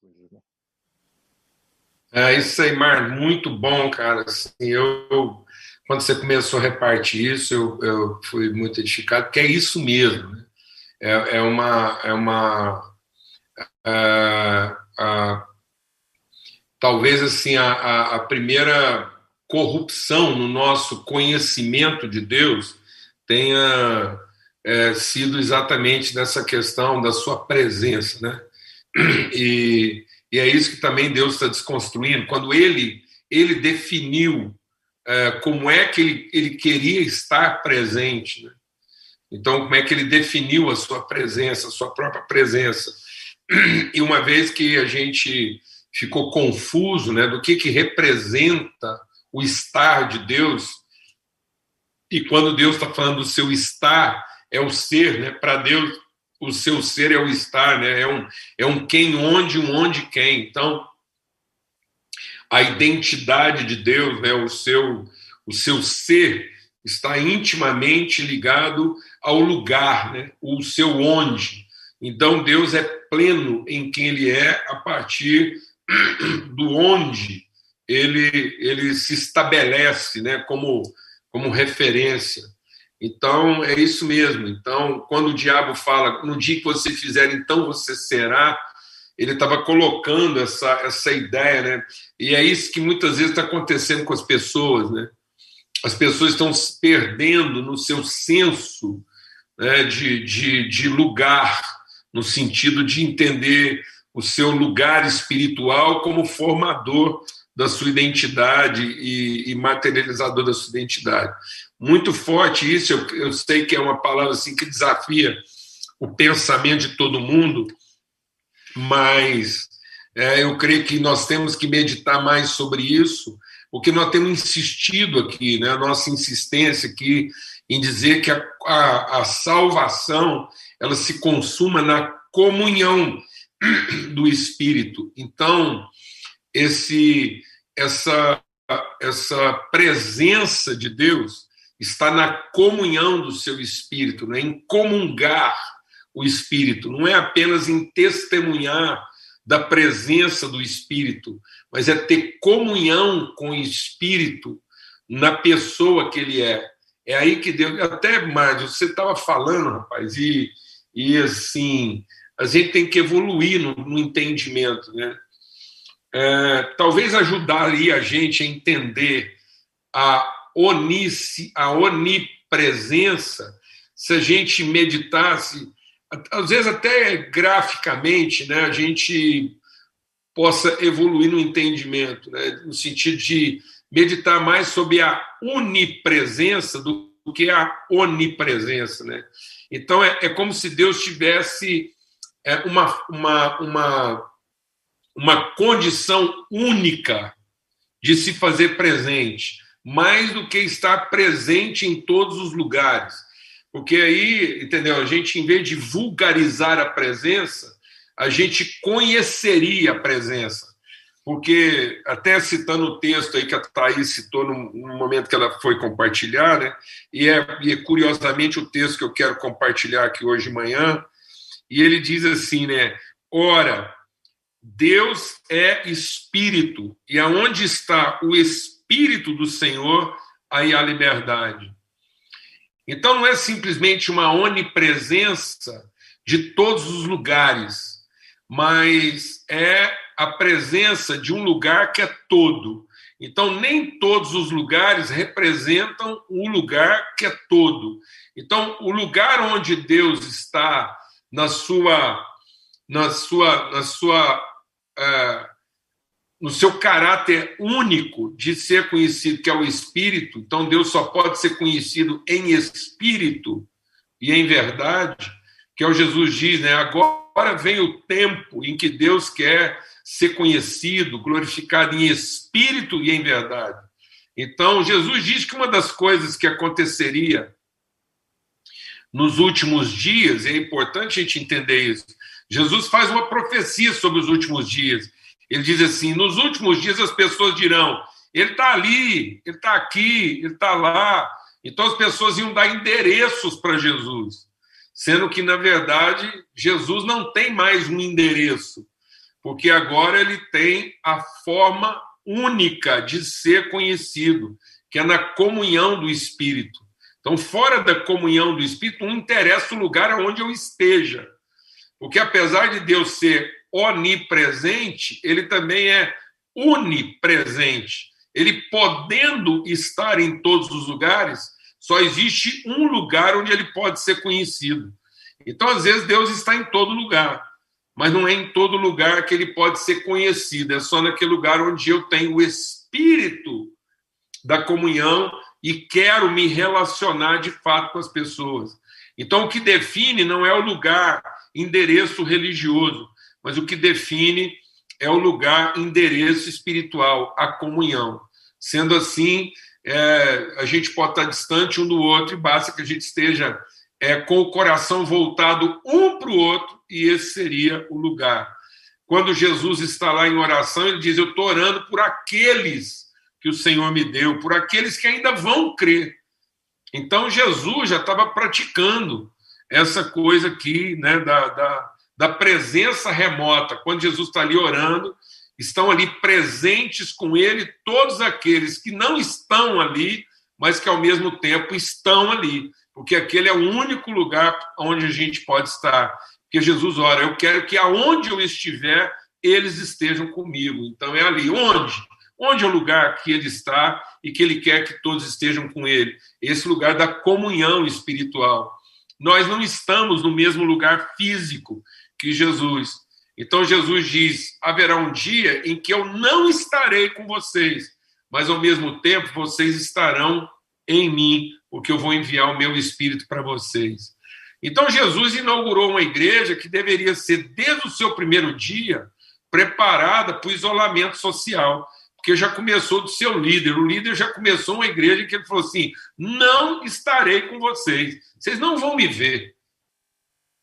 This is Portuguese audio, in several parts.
coisas, né? É isso aí, Mar, muito bom, cara. Assim, eu, quando você começou a repartir isso, eu, eu fui muito edificado, porque é isso mesmo. Né? É, é uma. É uma é, talvez assim a, a, a, primeira corrupção no nosso conhecimento de Deus tenha é, sido exatamente nessa questão da sua presença, né? E, e é isso que também Deus está desconstruindo. Quando Ele ele definiu é, como é que ele, ele queria estar presente, né? Então, como é que ele definiu a sua presença, a sua própria presença? E uma vez que a gente ficou confuso né, do que, que representa o estar de Deus, e quando Deus está falando do seu estar, é o ser, né? Para Deus, o seu ser é o estar, né? É um, é um quem, onde, um onde, quem. Então, a identidade de Deus, né? O seu, o seu ser está intimamente ligado ao lugar, né? O seu onde. Então, Deus é pleno em quem Ele é a partir do onde ele, ele se estabelece né, como, como referência. Então, é isso mesmo. Então, quando o diabo fala, no dia que você fizer, então você será, ele estava colocando essa, essa ideia, né? E é isso que muitas vezes está acontecendo com as pessoas, né? As pessoas estão se perdendo no seu senso né, de, de, de lugar, no sentido de entender o seu lugar espiritual como formador da sua identidade e, e materializador da sua identidade. Muito forte isso, eu, eu, sei que é uma palavra assim que desafia o pensamento de todo mundo, mas é, eu creio que nós temos que meditar mais sobre isso, porque nós temos insistido aqui, né, a nossa insistência aqui em dizer que a, a, a salvação ela se consuma na comunhão do Espírito. Então, esse, essa, essa presença de Deus está na comunhão do seu Espírito, né? em comungar o Espírito, não é apenas em testemunhar da presença do Espírito, mas é ter comunhão com o Espírito na pessoa que ele é. É aí que Deus. Até mais, você estava falando, rapaz, e, e assim, a gente tem que evoluir no, no entendimento, né? É, talvez ajudaria a gente a entender a onice, a onipresença, se a gente meditasse, às vezes até graficamente, né, a gente possa evoluir no entendimento, né, no sentido de meditar mais sobre a unipresença do que a onipresença. Né? Então, é, é como se Deus tivesse é, uma, uma, uma, uma condição única de se fazer presente, mais do que estar presente em todos os lugares. Porque aí, entendeu? A gente, em vez de vulgarizar a presença, a gente conheceria a presença. Porque, até citando o texto aí que a Thaís citou no, momento que ela foi compartilhar, né? e, é, e é curiosamente o texto que eu quero compartilhar aqui hoje de manhã, e ele diz assim, né? Ora, Deus é espírito, e aonde está o espírito do Senhor, aí há liberdade. Então não é simplesmente uma onipresença de todos os lugares, mas é a presença de um lugar que é todo. Então, nem todos os lugares representam o lugar que é todo. Então, o lugar onde Deus está na sua, na sua, na sua, é, no seu caráter único de ser conhecido, que é o Espírito. Então, Deus só pode ser conhecido em Espírito e em verdade, que é o Jesus diz, né? Agora vem o tempo em que Deus quer ser conhecido, glorificado em Espírito e em verdade. Então, Jesus diz que uma das coisas que aconteceria nos últimos dias, e é importante a gente entender isso. Jesus faz uma profecia sobre os últimos dias. Ele diz assim: nos últimos dias as pessoas dirão, ele está ali, ele está aqui, ele está lá. Então as pessoas iam dar endereços para Jesus, sendo que, na verdade, Jesus não tem mais um endereço. porque agora ele tem a forma única de ser conhecido, que é na comunhão do Espírito. Então, fora da comunhão do Espírito, não interessa o lugar aonde eu esteja. Porque apesar de Deus ser onipresente, ele também é unipresente. Ele podendo estar em todos os lugares, só existe um lugar onde ele pode ser conhecido. Então, às vezes, Deus está em todo lugar, mas não é em todo lugar que ele pode ser conhecido, é só naquele lugar onde eu tenho o espírito da comunhão e quero me relacionar de fato com as pessoas. Então, o que define não é o lugar, endereço religioso, mas o que define é o lugar, endereço espiritual, a comunhão. Sendo assim, é, a gente pode estar distante um do outro e basta que a gente esteja é, com o coração voltado um para o outro, e esse seria o lugar. Quando Jesus está lá em oração, ele diz: Eu estou orando por aqueles que o Senhor me deu, por aqueles que ainda vão crer. Então, Jesus já estava praticando essa coisa aqui, né, da, da, da presença remota. Quando Jesus está ali orando, estão ali presentes com ele todos aqueles que não estão ali, mas que ao mesmo tempo estão ali, porque aquele é o único lugar onde a gente pode estar. Porque Jesus ora, eu quero que aonde eu estiver, eles estejam comigo. Então é ali. Onde? Onde é o lugar que ele está e que ele quer que todos estejam com ele? Esse lugar da comunhão espiritual. Nós não estamos no mesmo lugar físico que Jesus. Então Jesus diz: haverá um dia em que eu não estarei com vocês, mas ao mesmo tempo vocês estarão em mim, porque eu vou enviar o meu espírito para vocês. Então Jesus inaugurou uma igreja que deveria ser, desde o seu primeiro dia, preparada para o isolamento social, porque já começou do seu líder. O líder já começou uma igreja que ele falou assim: não estarei com vocês, vocês não vão me ver,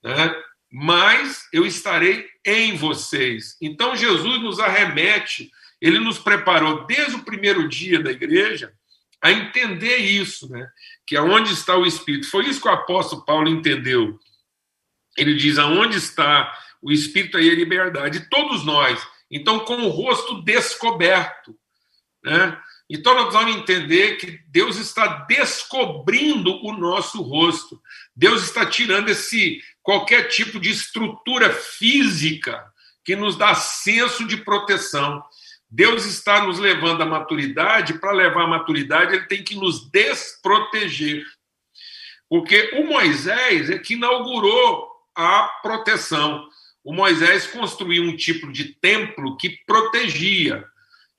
né? Mas eu estarei em vocês. Então Jesus nos arremete, ele nos preparou desde o primeiro dia da igreja a entender isso, né? Que aonde está o Espírito. Foi isso que o apóstolo Paulo entendeu. Ele diz: aonde está o Espírito aí é liberdade. E todos nós, então, com o rosto descoberto, né? Então, nós vamos entender que Deus está descobrindo o nosso rosto. Deus está tirando esse qualquer tipo de estrutura física que nos dá senso de proteção. Deus está nos levando à maturidade, para levar à maturidade, ele tem que nos desproteger. Porque o Moisés é que inaugurou a proteção. O Moisés construiu um tipo de templo que protegia.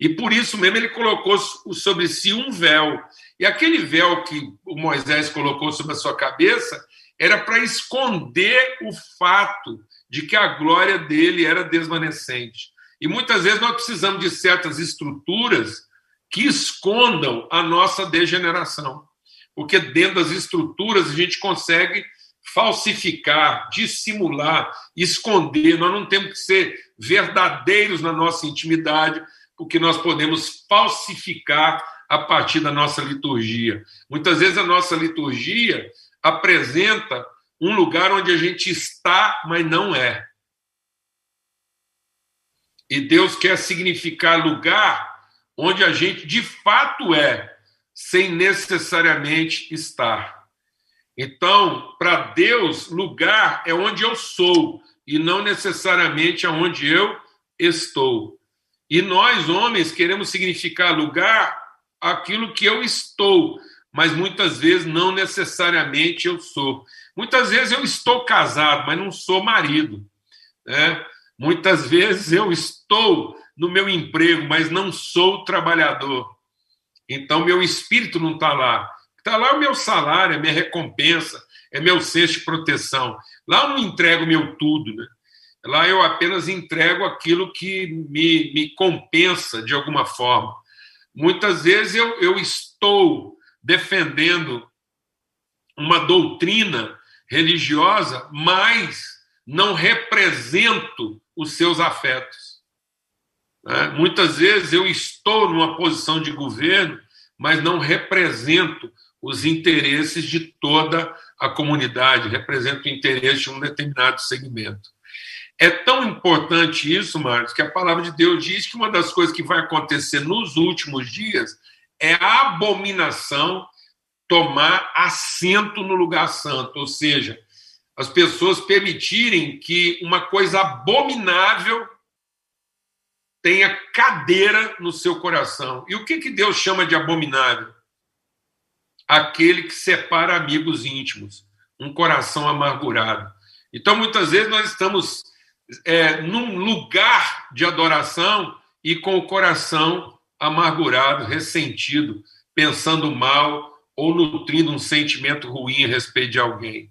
E por isso mesmo ele colocou sobre si um véu. E aquele véu que o Moisés colocou sobre a sua cabeça era para esconder o fato de que a glória dele era desvanecente. E muitas vezes nós precisamos de certas estruturas que escondam a nossa degeneração. Porque dentro das estruturas a gente consegue falsificar, dissimular, esconder. Nós não temos que ser verdadeiros na nossa intimidade, porque nós podemos falsificar a partir da nossa liturgia. Muitas vezes a nossa liturgia apresenta um lugar onde a gente está, mas não é. E Deus quer significar lugar onde a gente de fato é, sem necessariamente estar. Então, para Deus, lugar é onde eu sou e não necessariamente aonde eu estou. E nós, homens, queremos significar lugar aquilo que eu estou, mas muitas vezes não necessariamente eu sou. Muitas vezes eu estou casado, mas não sou marido. Né? Muitas vezes eu estou no meu emprego, mas não sou trabalhador. Então, meu espírito não está lá. Está lá o meu salário, é minha recompensa, é meu cesto de proteção. Lá eu não entrego meu tudo. Né? Lá eu apenas entrego aquilo que me, me compensa de alguma forma. Muitas vezes eu, eu estou defendendo uma doutrina religiosa, mas não represento os seus afetos. Né? Muitas vezes eu estou numa posição de governo, mas não represento os interesses de toda a comunidade, represento o interesse de um determinado segmento. É tão importante isso, Marcos, que a palavra de Deus diz que uma das coisas que vai acontecer nos últimos dias é abominação tomar assento no lugar santo, ou seja, as pessoas permitirem que uma coisa abominável tenha cadeira no seu coração. E o que, que Deus chama de abominável? Aquele que separa amigos íntimos, um coração amargurado. Então, muitas vezes, nós estamos é, num lugar de adoração e com o coração amargurado, ressentido, pensando mal ou nutrindo um sentimento ruim a respeito de alguém.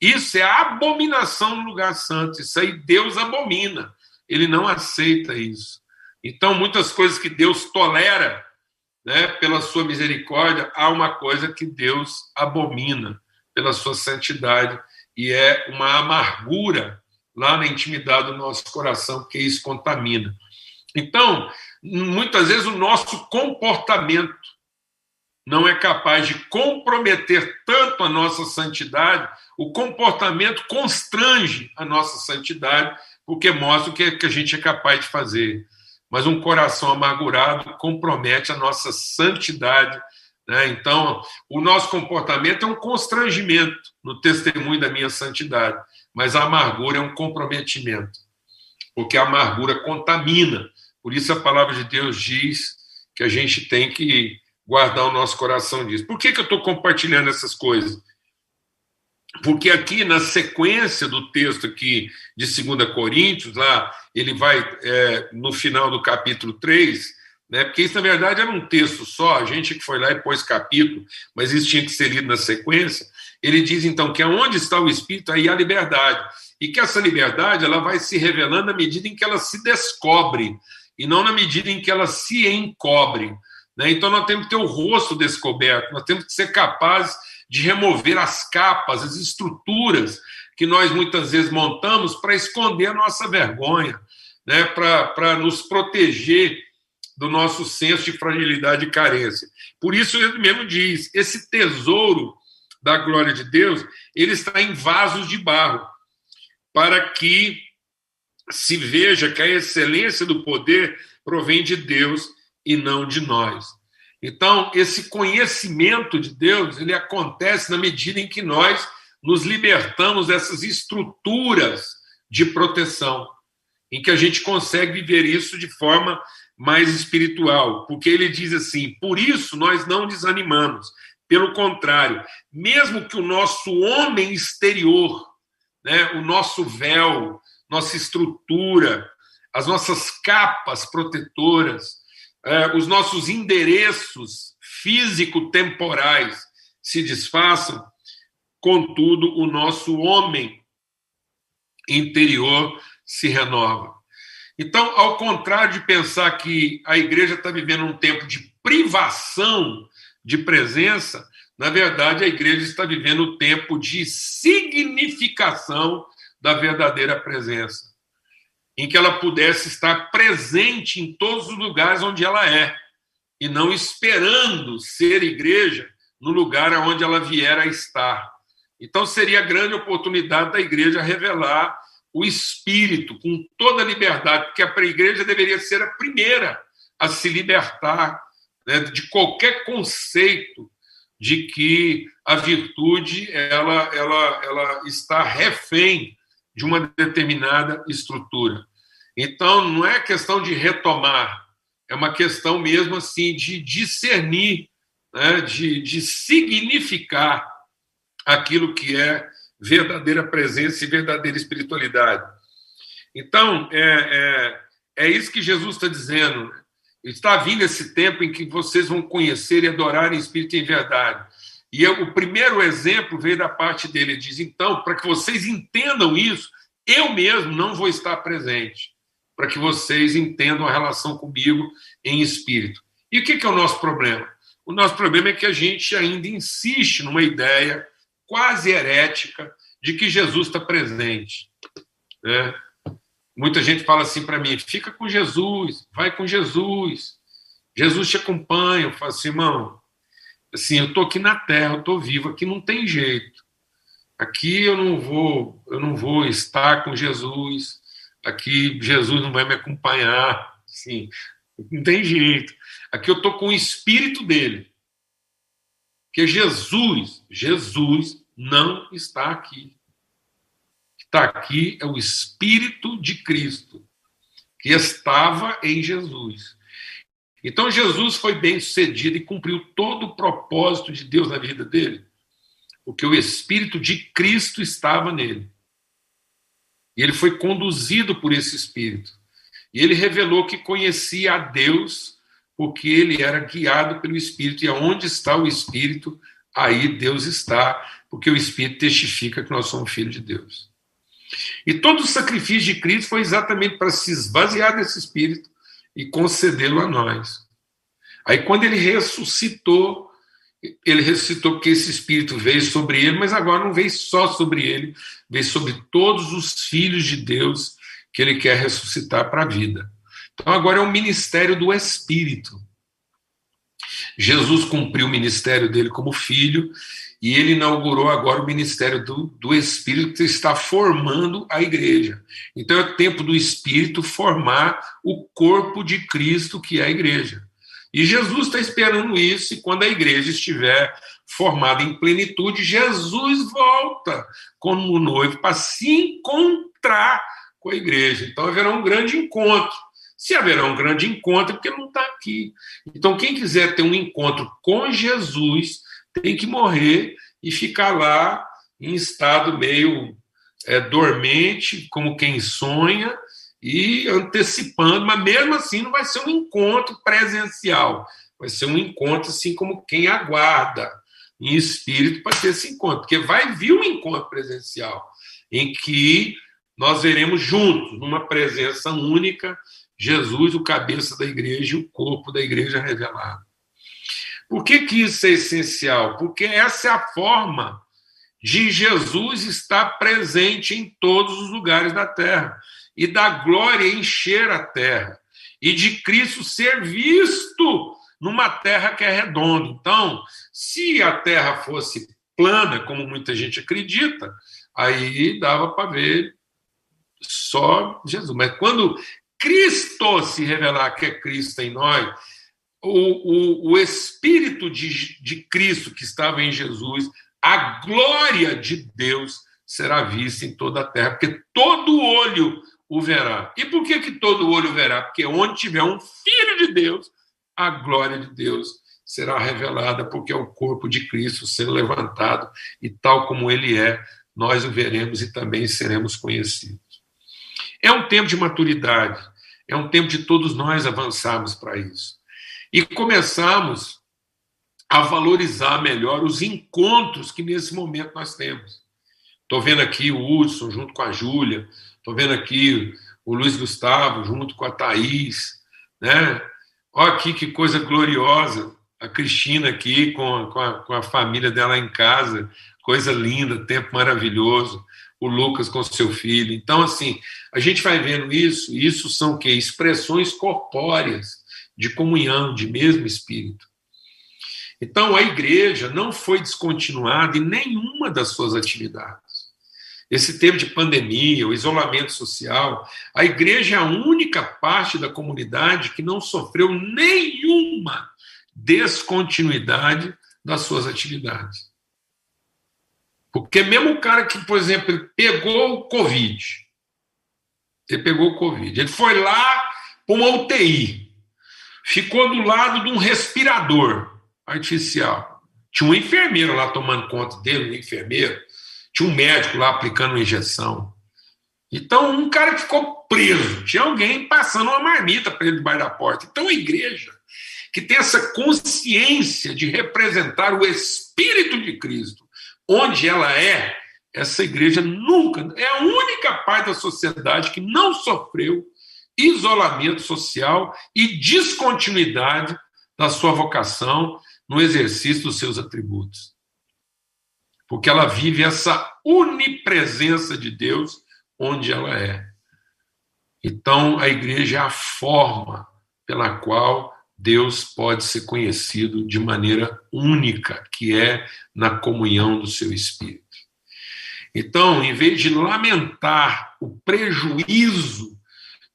Isso é abominação no lugar santo. Isso aí Deus abomina. Ele não aceita isso. Então, muitas coisas que Deus tolera, né, pela sua misericórdia, há uma coisa que Deus abomina pela sua santidade e é uma amargura lá na intimidade do nosso coração, que isso contamina. Então, muitas vezes o nosso comportamento não é capaz de comprometer tanto a nossa santidade, o comportamento constrange a nossa santidade, porque mostra o que a gente é capaz de fazer. Mas um coração amargurado compromete a nossa santidade. Né? Então, o nosso comportamento é um constrangimento no testemunho da minha santidade mas a amargura é um comprometimento, porque a amargura contamina. Por isso a palavra de Deus diz que a gente tem que guardar o nosso coração disso. Por que, que eu estou compartilhando essas coisas? Porque aqui na sequência do texto aqui de 2 Coríntios, lá ele vai é, no final do capítulo 3, né, porque isso na verdade era um texto só, a gente que foi lá e pôs capítulo, mas isso tinha que ser lido na sequência. Ele diz então que aonde está o espírito aí há liberdade e que essa liberdade ela vai se revelando na medida em que ela se descobre e não na medida em que ela se encobre. Né? Então nós temos que ter o rosto descoberto, nós temos que ser capazes de remover as capas, as estruturas que nós muitas vezes montamos para esconder a nossa vergonha, né? para nos proteger do nosso senso de fragilidade e carência. Por isso ele mesmo diz: esse tesouro da glória de Deus, ele está em vasos de barro, para que se veja que a excelência do poder provém de Deus e não de nós. Então, esse conhecimento de Deus, ele acontece na medida em que nós nos libertamos dessas estruturas de proteção, em que a gente consegue viver isso de forma mais espiritual, porque ele diz assim: por isso nós não desanimamos, pelo contrário, mesmo que o nosso homem exterior, né, o nosso véu, nossa estrutura, as nossas capas protetoras, é, os nossos endereços físico-temporais se desfaçam, contudo, o nosso homem interior se renova. Então, ao contrário de pensar que a igreja está vivendo um tempo de privação de presença, na verdade, a igreja está vivendo o tempo de significação da verdadeira presença, em que ela pudesse estar presente em todos os lugares onde ela é, e não esperando ser igreja no lugar onde ela vier a estar. Então, seria a grande oportunidade da igreja revelar o espírito com toda a liberdade, porque a igreja deveria ser a primeira a se libertar né, de qualquer conceito de que a virtude ela, ela, ela está refém de uma determinada estrutura. Então, não é questão de retomar, é uma questão mesmo assim de discernir, né, de, de significar aquilo que é verdadeira presença e verdadeira espiritualidade. Então, é, é, é isso que Jesus está dizendo. Está vindo esse tempo em que vocês vão conhecer e adorar em espírito e em verdade. E eu, o primeiro exemplo veio da parte dele. Ele diz: então, para que vocês entendam isso, eu mesmo não vou estar presente, para que vocês entendam a relação comigo em espírito. E o que, que é o nosso problema? O nosso problema é que a gente ainda insiste numa ideia quase herética de que Jesus está presente. Né? Muita gente fala assim para mim: fica com Jesus, vai com Jesus, Jesus te acompanha. Eu falo assim, irmão, assim, eu estou aqui na Terra, eu estou vivo, aqui não tem jeito. Aqui eu não vou, eu não vou estar com Jesus, aqui Jesus não vai me acompanhar, sim, não tem jeito. Aqui eu estou com o espírito dele. Porque Jesus, Jesus não está aqui. Está aqui é o espírito de Cristo, que estava em Jesus. Então Jesus foi bem sucedido e cumpriu todo o propósito de Deus na vida dele, porque o Espírito de Cristo estava nele. E ele foi conduzido por esse Espírito. E ele revelou que conhecia a Deus, porque ele era guiado pelo Espírito. E aonde está o Espírito, aí Deus está, porque o Espírito testifica que nós somos filhos de Deus. E todo o sacrifício de Cristo foi exatamente para se esvaziar desse Espírito e concedê-lo a nós. Aí, quando ele ressuscitou, ele ressuscitou porque esse Espírito veio sobre ele, mas agora não veio só sobre ele, veio sobre todos os filhos de Deus que ele quer ressuscitar para a vida. Então, agora é o ministério do Espírito. Jesus cumpriu o ministério dele como filho e ele inaugurou agora o ministério do, do Espírito que está formando a igreja. Então é tempo do Espírito formar o corpo de Cristo, que é a igreja. E Jesus está esperando isso, e quando a igreja estiver formada em plenitude, Jesus volta como noivo para se encontrar com a igreja. Então haverá um grande encontro. Se haverá um grande encontro, é porque não está aqui. Então, quem quiser ter um encontro com Jesus, tem que morrer e ficar lá em estado meio é, dormente, como quem sonha, e antecipando, mas mesmo assim não vai ser um encontro presencial, vai ser um encontro assim como quem aguarda em espírito para ter esse encontro, porque vai vir um encontro presencial em que nós veremos juntos, numa presença única, Jesus, o cabeça da igreja e o corpo da igreja revelado. Por que, que isso é essencial? Porque essa é a forma de Jesus estar presente em todos os lugares da terra e da glória encher a terra e de Cristo ser visto numa terra que é redonda. Então, se a terra fosse plana, como muita gente acredita, aí dava para ver só Jesus. Mas quando Cristo se revelar que é Cristo em nós, o, o, o Espírito de, de Cristo que estava em Jesus, a glória de Deus será vista em toda a terra, porque todo olho o verá. E por que, que todo olho verá? Porque onde tiver um filho de Deus, a glória de Deus será revelada, porque é o corpo de Cristo sendo levantado, e tal como ele é, nós o veremos e também seremos conhecidos. É um tempo de maturidade, é um tempo de todos nós avançarmos para isso e começamos a valorizar melhor os encontros que nesse momento nós temos. Estou vendo aqui o Hudson junto com a Júlia, estou vendo aqui o Luiz Gustavo junto com a Thaís, né? Olha aqui que coisa gloriosa, a Cristina aqui com a, com, a, com a família dela em casa, coisa linda, tempo maravilhoso, o Lucas com seu filho. Então, assim, a gente vai vendo isso, isso são o quê? Expressões corpóreas de comunhão, de mesmo espírito. Então, a igreja não foi descontinuada em nenhuma das suas atividades. Esse tempo de pandemia, o isolamento social, a igreja é a única parte da comunidade que não sofreu nenhuma descontinuidade das suas atividades. Porque mesmo o cara que, por exemplo, pegou o Covid, ele pegou o Covid, ele foi lá para uma UTI, ficou do lado de um respirador artificial. Tinha um enfermeiro lá tomando conta dele, um enfermeiro. Tinha um médico lá aplicando uma injeção. Então, um cara que ficou preso. Tinha alguém passando uma marmita para ele debaixo da porta. Então, a igreja, que tem essa consciência de representar o Espírito de Cristo, onde ela é, essa igreja nunca, é a única parte da sociedade que não sofreu isolamento social e descontinuidade da sua vocação no exercício dos seus atributos. Porque ela vive essa unipresença de Deus onde ela é. Então, a igreja é a forma pela qual Deus pode ser conhecido de maneira única, que é na comunhão do seu espírito. Então, em vez de lamentar o prejuízo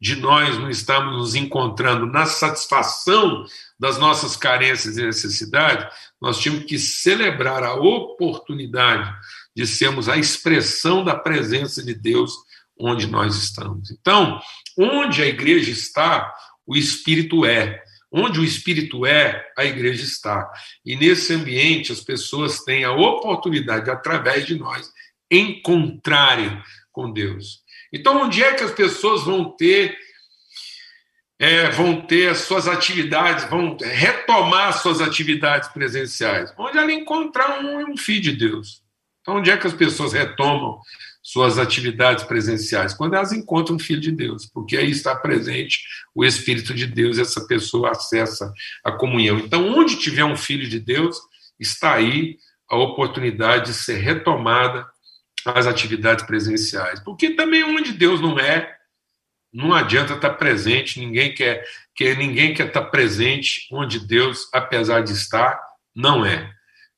de nós não estarmos nos encontrando na satisfação das nossas carências e necessidades, nós tínhamos que celebrar a oportunidade de sermos a expressão da presença de Deus onde nós estamos. Então, onde a igreja está, o Espírito é. Onde o Espírito é, a igreja está. E nesse ambiente, as pessoas têm a oportunidade, através de nós, encontrarem com Deus. Então, onde é que as pessoas vão ter é, vão ter as suas atividades, vão retomar suas atividades presenciais? Onde ela encontrar um, um filho de Deus. Então, onde é que as pessoas retomam suas atividades presenciais? Quando elas encontram um filho de Deus, porque aí está presente o Espírito de Deus, essa pessoa acessa a comunhão. Então, onde tiver um filho de Deus, está aí a oportunidade de ser retomada as atividades presenciais. Porque também onde Deus não é, não adianta estar presente, ninguém quer, quer ninguém quer estar presente onde Deus, apesar de estar, não é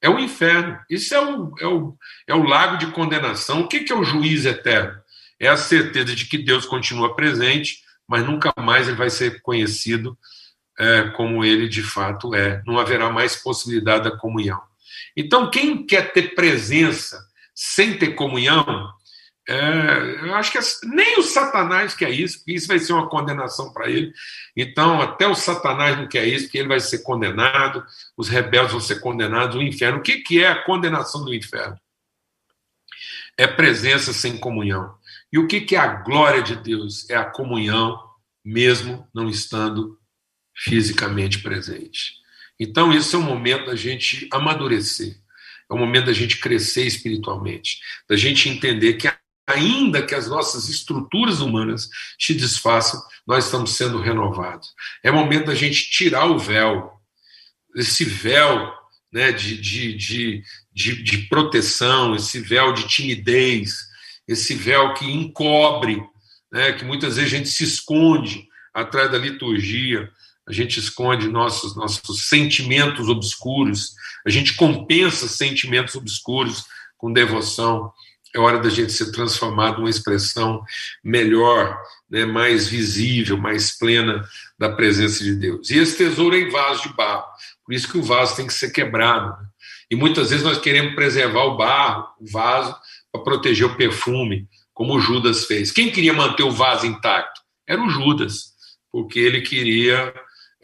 é o inferno. Isso é o, é o, é o lago de condenação. O que é o juiz eterno? É a certeza de que Deus continua presente, mas nunca mais ele vai ser conhecido é, como ele de fato é. Não haverá mais possibilidade da comunhão. Então, quem quer ter presença sem ter comunhão, é, eu acho que nem o Satanás quer isso, porque isso vai ser uma condenação para ele. Então, até o Satanás não quer isso, porque ele vai ser condenado, os rebeldes vão ser condenados, o inferno. O que, que é a condenação do inferno? É presença sem comunhão. E o que, que é a glória de Deus? É a comunhão, mesmo não estando fisicamente presente. Então, esse é o momento da gente amadurecer. É o momento da gente crescer espiritualmente, da gente entender que ainda que as nossas estruturas humanas se desfaçam, nós estamos sendo renovados. É momento da gente tirar o véu, esse véu né, de, de, de, de, proteção, esse véu de timidez, esse véu que encobre, né, que muitas vezes a gente se esconde atrás da liturgia, a gente esconde nossos, nossos sentimentos obscuros, a gente compensa sentimentos obscuros com devoção é hora da gente ser transformado numa expressão melhor, né, mais visível, mais plena da presença de Deus. E esse tesouro é em vaso de barro, por isso que o vaso tem que ser quebrado. Né? E muitas vezes nós queremos preservar o barro, o vaso, para proteger o perfume, como o Judas fez. Quem queria manter o vaso intacto? Era o Judas, porque ele queria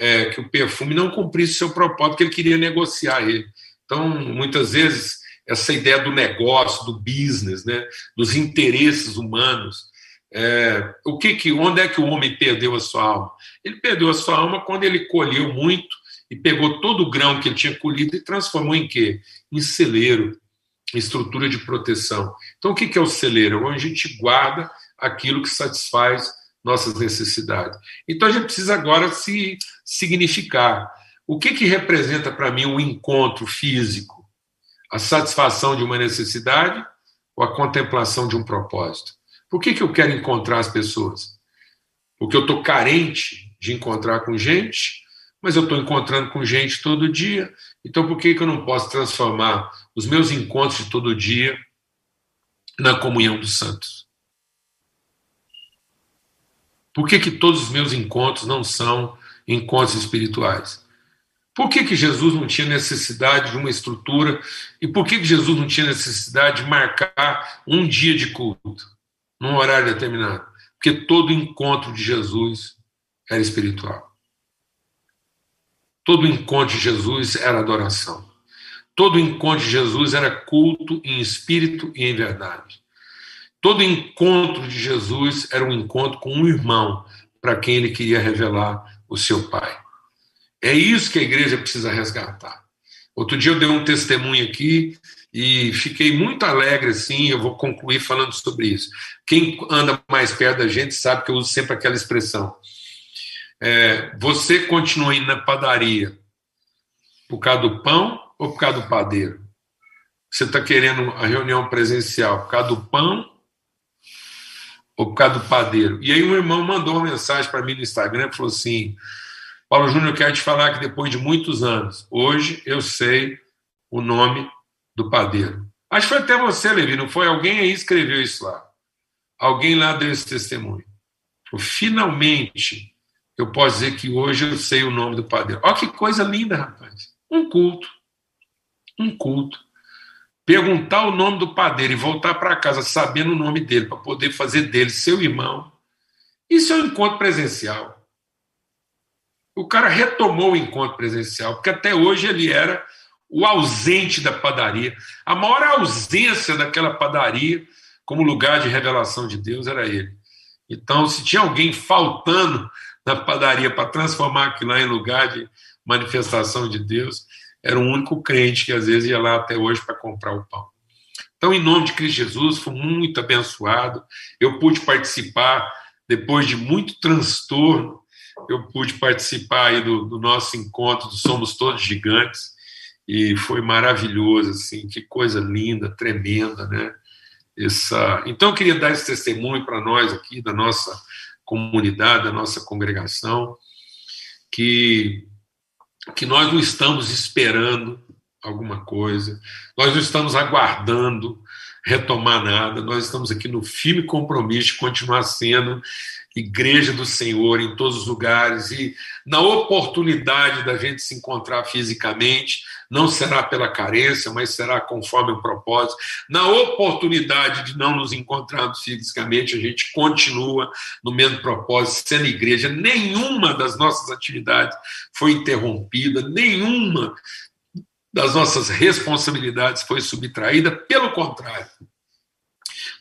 é, que o perfume não cumprisse seu propósito, que ele queria negociar ele. Então, muitas vezes, essa ideia do negócio, do business, né, dos interesses humanos. É, o que que, onde é que o homem perdeu a sua alma? Ele perdeu a sua alma quando ele colheu muito e pegou todo o grão que ele tinha colhido e transformou em quê? Em celeiro, em estrutura de proteção. Então, o que que é o celeiro? Onde a gente guarda aquilo que satisfaz nossas necessidades. Então, a gente precisa agora se significar. O que que representa para mim um encontro físico? a satisfação de uma necessidade ou a contemplação de um propósito? Por que, que eu quero encontrar as pessoas? Porque eu estou carente de encontrar com gente, mas eu estou encontrando com gente todo dia. Então, por que, que eu não posso transformar os meus encontros de todo dia na comunhão dos santos? Por que, que todos os meus encontros não são encontros espirituais? Por que, que Jesus não tinha necessidade de uma estrutura e por que, que Jesus não tinha necessidade de marcar um dia de culto, num horário determinado? Porque todo encontro de Jesus era espiritual. Todo encontro de Jesus era adoração. Todo encontro de Jesus era culto em espírito e em verdade. Todo encontro de Jesus era um encontro com um irmão para quem ele queria revelar o seu Pai. É isso que a igreja precisa resgatar. Outro dia eu dei um testemunho aqui e fiquei muito alegre assim. Eu vou concluir falando sobre isso. Quem anda mais perto da gente sabe que eu uso sempre aquela expressão. É, você continua indo na padaria por causa do pão ou por causa do padeiro? Você está querendo a reunião presencial por causa do pão por causa do padeiro? E aí um irmão mandou uma mensagem para mim no Instagram e falou assim: Paulo Júnior, quero te falar que depois de muitos anos, hoje eu sei o nome do padeiro. Acho que foi até você, Levi, não foi? Alguém aí escreveu isso lá. Alguém lá deu esse testemunho. Finalmente, eu posso dizer que hoje eu sei o nome do padeiro. Olha que coisa linda, rapaz. Um culto. Um culto. Perguntar o nome do padeiro e voltar para casa sabendo o nome dele, para poder fazer dele seu irmão. Isso é um encontro presencial. O cara retomou o encontro presencial, porque até hoje ele era o ausente da padaria. A maior ausência daquela padaria, como lugar de revelação de Deus, era ele. Então, se tinha alguém faltando na padaria para transformar aquilo lá em lugar de manifestação de Deus, era o único crente que às vezes ia lá até hoje para comprar o pão. Então, em nome de Cristo Jesus, fui muito abençoado. Eu pude participar, depois de muito transtorno, eu pude participar aí do, do nosso encontro do Somos Todos Gigantes e foi maravilhoso, assim, que coisa linda, tremenda, né? Essa... Então, eu queria dar esse testemunho para nós aqui, da nossa comunidade, da nossa congregação, que, que nós não estamos esperando alguma coisa, nós não estamos aguardando retomar nada, nós estamos aqui no firme compromisso de continuar sendo igreja do Senhor em todos os lugares e na oportunidade da gente se encontrar fisicamente, não será pela carência, mas será conforme o propósito. Na oportunidade de não nos encontrarmos fisicamente, a gente continua no mesmo propósito, sendo igreja. Nenhuma das nossas atividades foi interrompida, nenhuma das nossas responsabilidades foi subtraída, pelo contrário.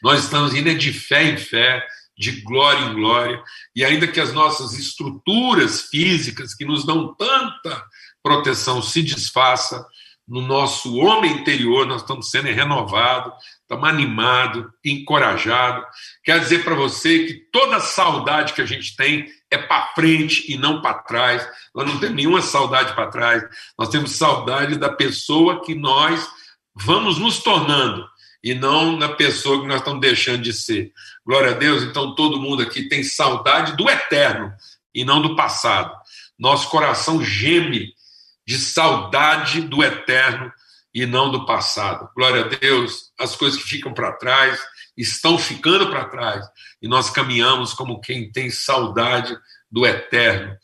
Nós estamos indo de fé em fé, de glória em glória, e ainda que as nossas estruturas físicas, que nos dão tanta proteção, se desfaça, no nosso homem interior nós estamos sendo renovados, estamos animados, encorajados. Quer dizer para você que toda saudade que a gente tem é para frente e não para trás. Nós não temos nenhuma saudade para trás. Nós temos saudade da pessoa que nós vamos nos tornando e não na pessoa que nós estamos deixando de ser. Glória a Deus. Então, todo mundo aqui tem saudade do eterno e não do passado. Nosso coração geme de saudade do eterno e não do passado. Glória a Deus. As coisas que ficam para trás estão ficando para trás e nós caminhamos como quem tem saudade do eterno,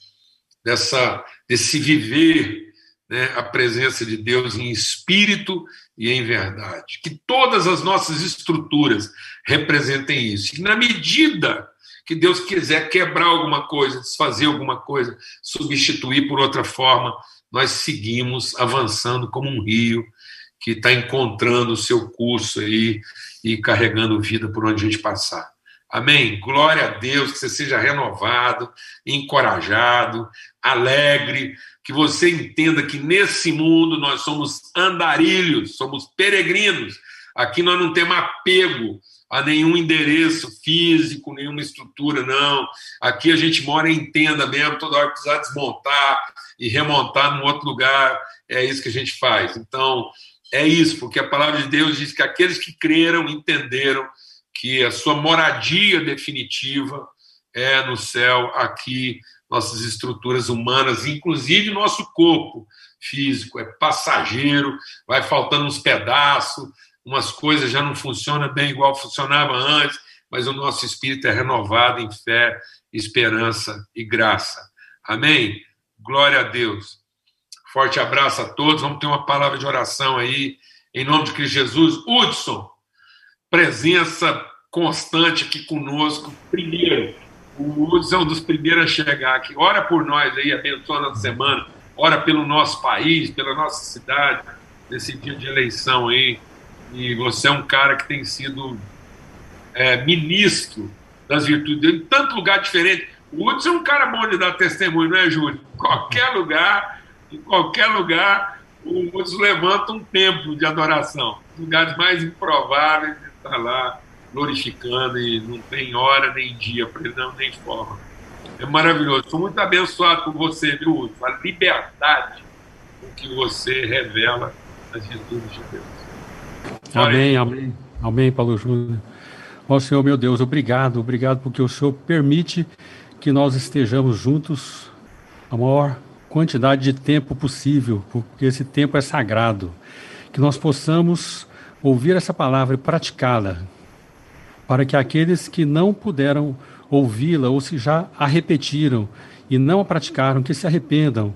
dessa desse viver né, a presença de Deus em espírito e em verdade. Que todas as nossas estruturas representem isso. E na medida que Deus quiser quebrar alguma coisa, desfazer alguma coisa, substituir por outra forma, nós seguimos avançando como um rio que está encontrando o seu curso aí e carregando vida por onde a gente passar. Amém? Glória a Deus, que você seja renovado, encorajado, alegre, que você entenda que nesse mundo nós somos andarilhos, somos peregrinos. Aqui nós não temos apego a nenhum endereço físico, nenhuma estrutura, não. Aqui a gente mora em tenda mesmo, toda hora precisar desmontar e remontar num outro lugar, é isso que a gente faz. Então, é isso, porque a palavra de Deus diz que aqueles que creram entenderam que a sua moradia definitiva é no céu, aqui, nossas estruturas humanas, inclusive nosso corpo físico, é passageiro, vai faltando uns pedaços, umas coisas já não funcionam bem igual funcionava antes, mas o nosso espírito é renovado em fé, esperança e graça. Amém? Glória a Deus. Forte abraço a todos. Vamos ter uma palavra de oração aí, em nome de Cristo Jesus. Hudson, presença constante aqui conosco. Primeiro, o Hudson é um dos primeiros a chegar aqui. Ora por nós aí, abençoa a semana. Ora pelo nosso país, pela nossa cidade, nesse dia de eleição aí. E você é um cara que tem sido é, ministro das virtudes dele, em tanto lugar diferente. O Hudson é um cara bom de dar testemunho, não é, Júlio? Em qualquer lugar, em qualquer lugar, o Hudson levanta um templo de adoração. Lugares mais improváveis, está lá glorificando e não tem hora nem dia para ele, não, nem forma. É maravilhoso. Estou muito abençoado por você, viu, Hudson? A liberdade com que você revela as virtudes de Deus. Amém, amém. Amém, Paulo Júnior. Ó Senhor, meu Deus, obrigado, obrigado porque o Senhor permite que nós estejamos juntos a maior quantidade de tempo possível, porque esse tempo é sagrado. Que nós possamos ouvir essa palavra e praticá-la, para que aqueles que não puderam ouvi-la ou se já a repetiram e não a praticaram, que se arrependam,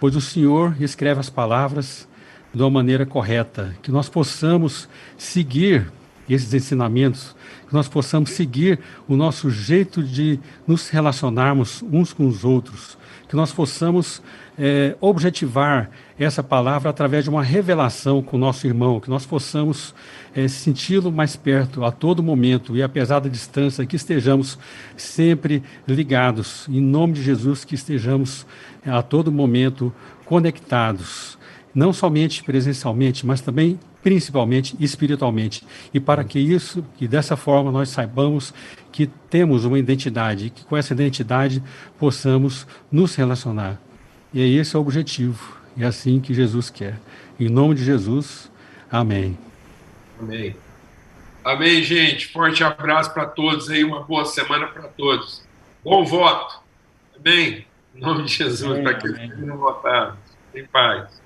pois o Senhor escreve as palavras de uma maneira correta, que nós possamos seguir esses ensinamentos, que nós possamos seguir o nosso jeito de nos relacionarmos uns com os outros, que nós possamos é, objetivar essa palavra através de uma revelação com o nosso irmão, que nós possamos é, senti-lo mais perto a todo momento e apesar da distância, que estejamos sempre ligados, em nome de Jesus, que estejamos é, a todo momento conectados, não somente presencialmente, mas também principalmente espiritualmente. E para que isso, que dessa forma nós saibamos que temos uma identidade, e que com essa identidade possamos nos relacionar. E é esse é o objetivo. É assim que Jesus quer. Em nome de Jesus, amém. Amém. Amém, gente. Forte abraço para todos aí, uma boa semana para todos. Bom voto. Amém. Em nome de Jesus, para que não votaram. Em paz.